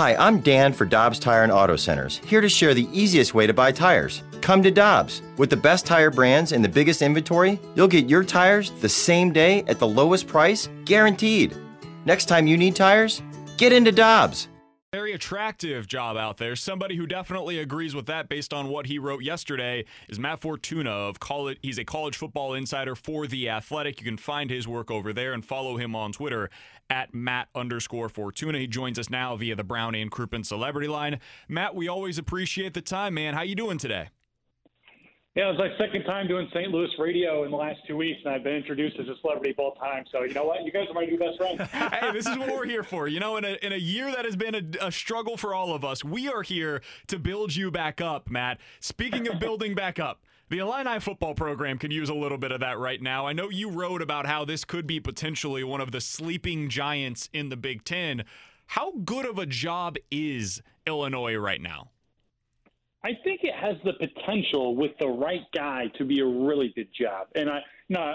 Hi, I'm Dan for Dobbs Tire and Auto Centers, here to share the easiest way to buy tires. Come to Dobbs. With the best tire brands and the biggest inventory, you'll get your tires the same day at the lowest price, guaranteed. Next time you need tires, get into Dobbs. Very attractive job out there. Somebody who definitely agrees with that based on what he wrote yesterday is Matt Fortuna of college. He's a college football insider for The Athletic. You can find his work over there and follow him on Twitter at Matt underscore Fortuna. He joins us now via the Brown and Crouppen Celebrity Line. Matt, we always appreciate the time, man. How you doing today? Yeah, it was my second time doing St. Louis radio in the last two weeks, and I've been introduced as a celebrity both times. So you know what? You guys are my new best friends. hey, this is what we're here for. You know, in a, in a year that has been a, a struggle for all of us, we are here to build you back up, Matt. Speaking of building back up, the Illini football program could use a little bit of that right now. I know you wrote about how this could be potentially one of the sleeping giants in the Big Ten. How good of a job is Illinois right now? I think it has the potential with the right guy to be a really good job. And I, you know,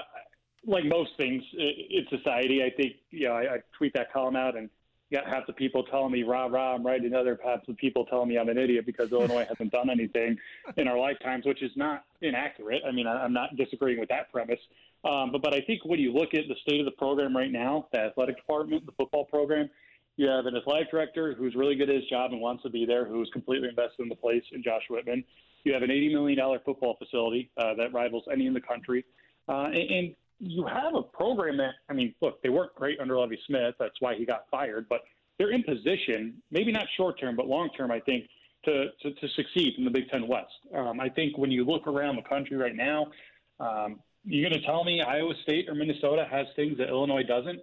like most things in society, I think, you know, I, I tweet that column out and you got half the people telling me rah rah I'm right, and other half the people telling me I'm an idiot because Illinois hasn't done anything in our lifetimes, which is not inaccurate. I mean, I, I'm not disagreeing with that premise. Um, but but I think when you look at the state of the program right now, the athletic department, the football program, you have an athletic director who's really good at his job and wants to be there, who's completely invested in the place in Josh Whitman. You have an $80 million football facility uh, that rivals any in the country. Uh, and, and you have a program that, I mean, look, they weren't great under Lovie Smith. That's why he got fired. But they're in position, maybe not short term, but long term, I think, to, to, to, succeed in the Big Ten West. Um, I think when you look around the country right now, um, you're going to tell me Iowa State or Minnesota has things that Illinois doesn't?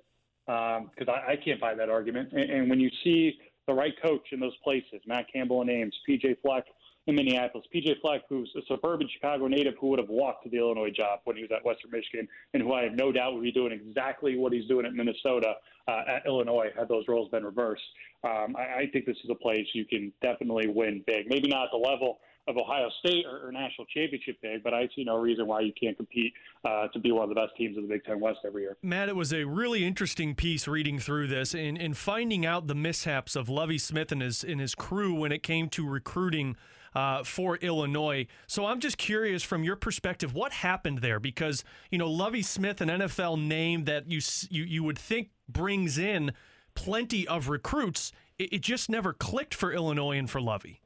Because um, I, I, can't buy that argument. And, and, when you see the right coach in those places, Matt Campbell and Ames, PJ Fleck, in Minneapolis. PJ Fleck, who's a suburban Chicago native who would have walked to the Illinois job when he was at Western Michigan, and who I have no doubt would be doing exactly what he's doing at Minnesota uh, at Illinois had those roles been reversed. Um, I, I think this is a place you can definitely win big. Maybe not at the level of Ohio State or, or, national championship day, but I see no reason why you can't compete uh, to be one of the best teams in the Big Ten West every year. Matt, it was a really interesting piece reading through this and, and finding out the mishaps of Lovie Smith and his and his crew when it came to recruiting uh, for Illinois. So I'm just curious from your perspective, what happened there? Because you know, Lovie Smith, an NFL name that you you, you would think brings in plenty of recruits, it, it just never clicked for Illinois and for Lovie.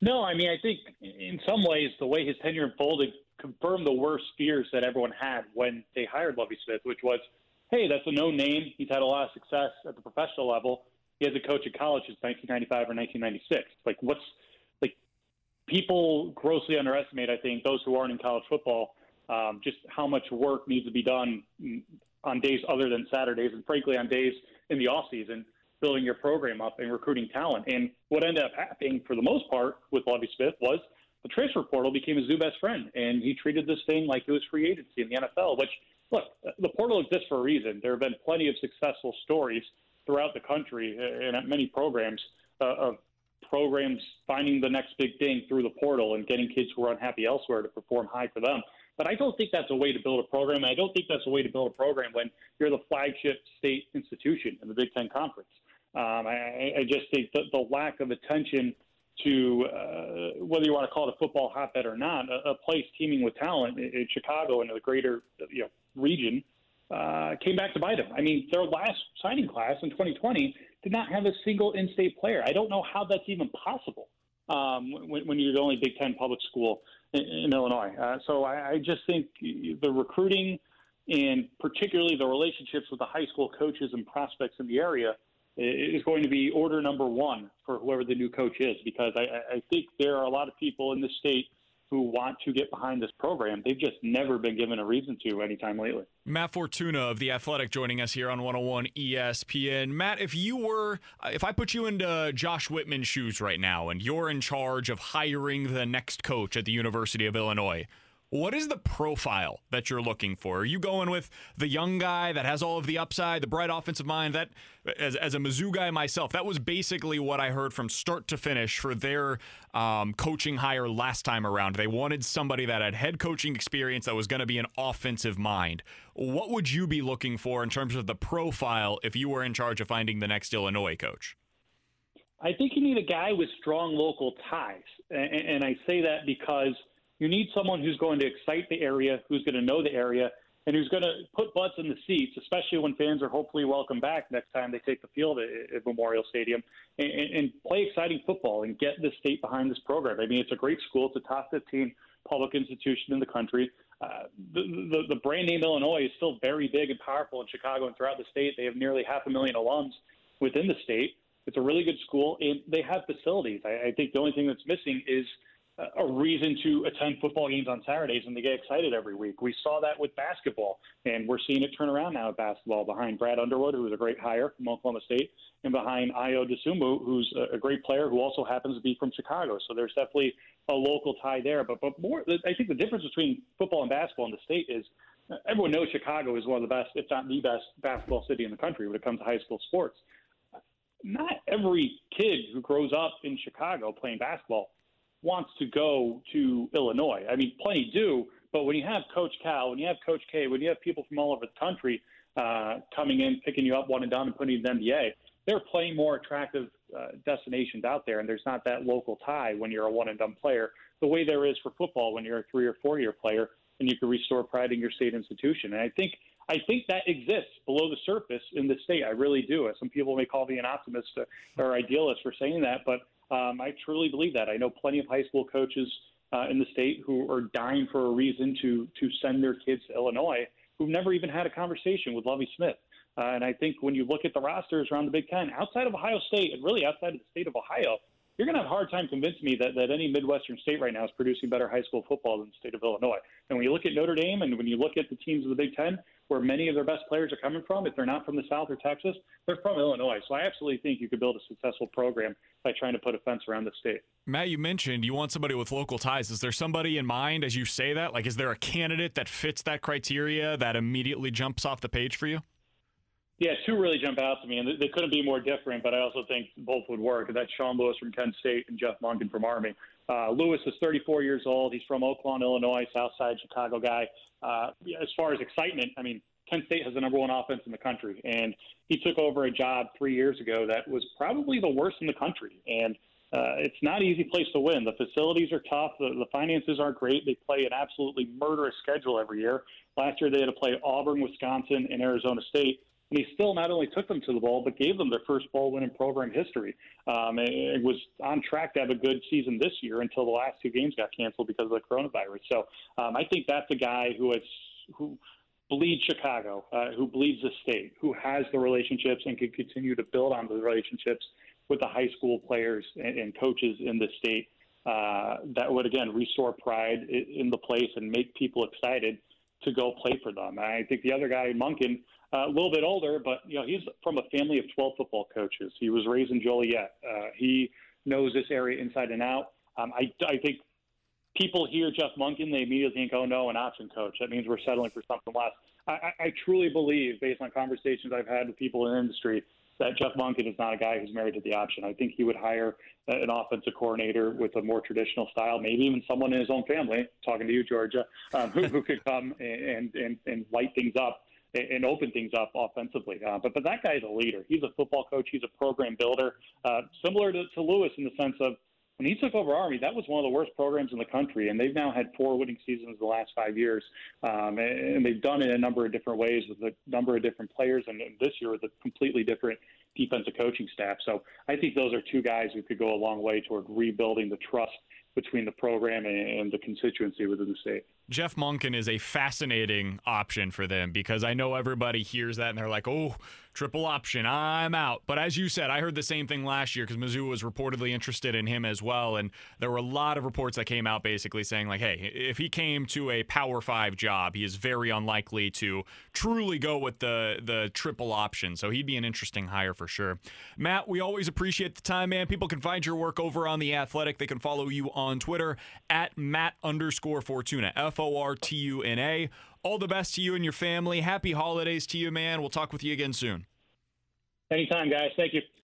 No, I mean, I think in some ways the way his tenure unfolded confirmed the worst fears that everyone had when they hired Lovie Smith, which was, hey, that's a known name. He's had a lot of success at the professional level. He has a coach at college since 1995 or 1996. Like, what's like people grossly underestimate, I think, those who aren't in college football, um, just how much work needs to be done on days other than Saturdays, and frankly, on days in the off season, building your program up and recruiting talent. And what ended up happening, for the most part, with Lovie Smith was the transfer portal became his new best friend, and he treated this thing like it was free agency in the NFL. Which, look, the portal exists for a reason. There have been plenty of successful stories throughout the country and at many programs uh, of programs finding the next big thing through the portal and getting kids who are unhappy elsewhere to perform high for them. But I don't think that's a way to build a program. I don't think that's a way to build a program when you're the flagship state institution in the Big Ten Conference. Um, I, I, just think that the lack of attention to uh, whether you want to call it a football hotbed or not, a, a place teeming with talent in Chicago and the greater you know, region uh, came back to bite them. I mean, their last signing class in 2020 did not have a single in-state player. I don't know how that's even possible um, when, when, you're the only Big Ten public school in, in Illinois. Uh, so I, I, just think the recruiting and particularly the relationships with the high school coaches and prospects in the area is going to be order number one for whoever the new coach is, because I, I think there are a lot of people in the state who want to get behind this program. They've just never been given a reason to anytime lately. Matt Fortuna of The Athletic joining us here on 101 ESPN. Matt, if you were, if I put you into Josh Whitman's shoes right now and you're in charge of hiring the next coach at the University of Illinois, what is the profile that you're looking for? Are you going with the young guy that has all of the upside, the bright offensive mind? That, as, as a Mizzou guy myself, that was basically what I heard from start to finish for their um, coaching hire last time around. They wanted somebody that had head coaching experience that was going to be an offensive mind. What would you be looking for in terms of the profile if you were in charge of finding the next Illinois coach? I think you need a guy with strong local ties, and, and I say that because – you need someone who's going to excite the area, who's going to know the area, and who's going to put butts in the seats, especially when fans are hopefully welcome back next time they take the field at, Memorial Stadium, and, and play exciting football and get the state behind this program. I mean, it's a great school. It's a top 15 public institution in the country. Uh, the, the, the brand name Illinois is still very big and powerful in Chicago and throughout the state. They have nearly half a million alums within the state. It's a really good school, and they have facilities. I, I think the only thing that's missing is – a reason to attend football games on Saturdays and they get excited every week. We saw that with basketball, and we're seeing it turn around now with basketball behind Brad Underwood, who was a great hire from Oklahoma State, and behind Ayo Dosunmu, who's a great player who also happens to be from Chicago. So there's definitely a local tie there. But but more, I think the difference between football and basketball in the state is uh, everyone knows Chicago is one of the best, if not the best, basketball city in the country when it comes to high school sports. Not every kid who grows up in Chicago playing basketball wants to go to Illinois. I mean, plenty do, but when you have Coach Cal, when you have Coach K, when you have people from all over the country uh, coming in, picking you up one and done, and putting you in the NBA, there are plenty more attractive uh, destinations out there, and there's not that local tie when you're a one and done player, the way there is for football when you're a three or four year player, and you can restore pride in your state institution. And I think I think that exists below the surface in the state. I really do. Some people may call me an optimist or idealist for saying that, but um, I truly believe that. I know plenty of high school coaches uh, in the state who are dying for a reason to to send their kids to Illinois who've never even had a conversation with Lovie Smith. Uh, and I think when you look at the rosters around the Big Ten, outside of Ohio State and really outside of the state of Ohio, you're going to have a hard time convincing me that, that any Midwestern state right now is producing better high school football than the state of Illinois. And when you look at Notre Dame and when you look at the teams of the Big Ten, where many of their best players are coming from, if they're not from the South or Texas, they're from Illinois. So I absolutely think you could build a successful program by trying to put a fence around the state. Matt, you mentioned you want somebody with local ties. Is there somebody in mind as you say that? Like, is there a candidate that fits that criteria that immediately jumps off the page for you? Yeah, two really jump out to me, and they couldn't be more different. But I also think both would work. That's Sean Lewis from Kent State and Jeff Monken from Army. Uh, Lewis is 34 years old. He's from Oaklawn, Illinois, South Side Chicago guy. Uh, as far as excitement, I mean, Kent State has the number one offense in the country, and he took over a job three years ago that was probably the worst in the country. And uh, it's not an easy place to win. The facilities are tough. The, the finances aren't great. They play an absolutely murderous schedule every year. Last year they had to play Auburn, Wisconsin, and Arizona State and he still not only took them to the bowl, but gave them their first bowl win in program history. Um, it, was on track to have a good season this year until the last two games got canceled because of the coronavirus. So um, I think that's a guy who has who bleeds Chicago, uh, who bleeds the state, who has the relationships and can continue to build on the relationships with the high school players and, and coaches in the state. Uh, that would again restore pride in the place and make people excited to go play for them. I think the other guy, Monken, uh, a little bit older, but you know he's from a family of 12 football coaches. He was raised in Joliet. Uh, he knows this area inside and out. Um, I, I think people hear Jeff Monken, they immediately think, "Oh no, an option coach. That means we're settling for something less." I, I, truly believe, based on conversations I've had with people in the industry, that Jeff Monken is not a guy who's married to the option. I think he would hire an offensive coordinator with a more traditional style, maybe even someone in his own family, talking to you, Georgia, um, who, who could come and, and, and light things up and open things up offensively. Uh, but but that guy's a leader. He's a football coach. He's a program builder, uh, similar to, to Lewis in the sense of when he took over Army, that was one of the worst programs in the country, and they've now had four winning seasons the last five years, um, and, and they've done it in a number of different ways with a number of different players, and this year with a completely different defensive coaching staff. So I think those are two guys who could go a long way toward rebuilding the trust between the program and, the constituency within the state. Jeff Monken is a fascinating option for them because I know everybody hears that and they're like, oh, triple option, I'm out. But as you said, I heard the same thing last year because Mizzou was reportedly interested in him as well. And there were a lot of reports that came out basically saying, like, hey, if he came to a Power Five job, he is very unlikely to truly go with the, the triple option. So he'd be an interesting hire for sure. Matt, we always appreciate the time, man. People can find your work over on The Athletic. They can follow you on Twitter at Matt underscore Fortuna, F O R T U N A. All the best to you and your family. Happy holidays to you, man. We'll talk with you again soon. Anytime, guys. Thank you.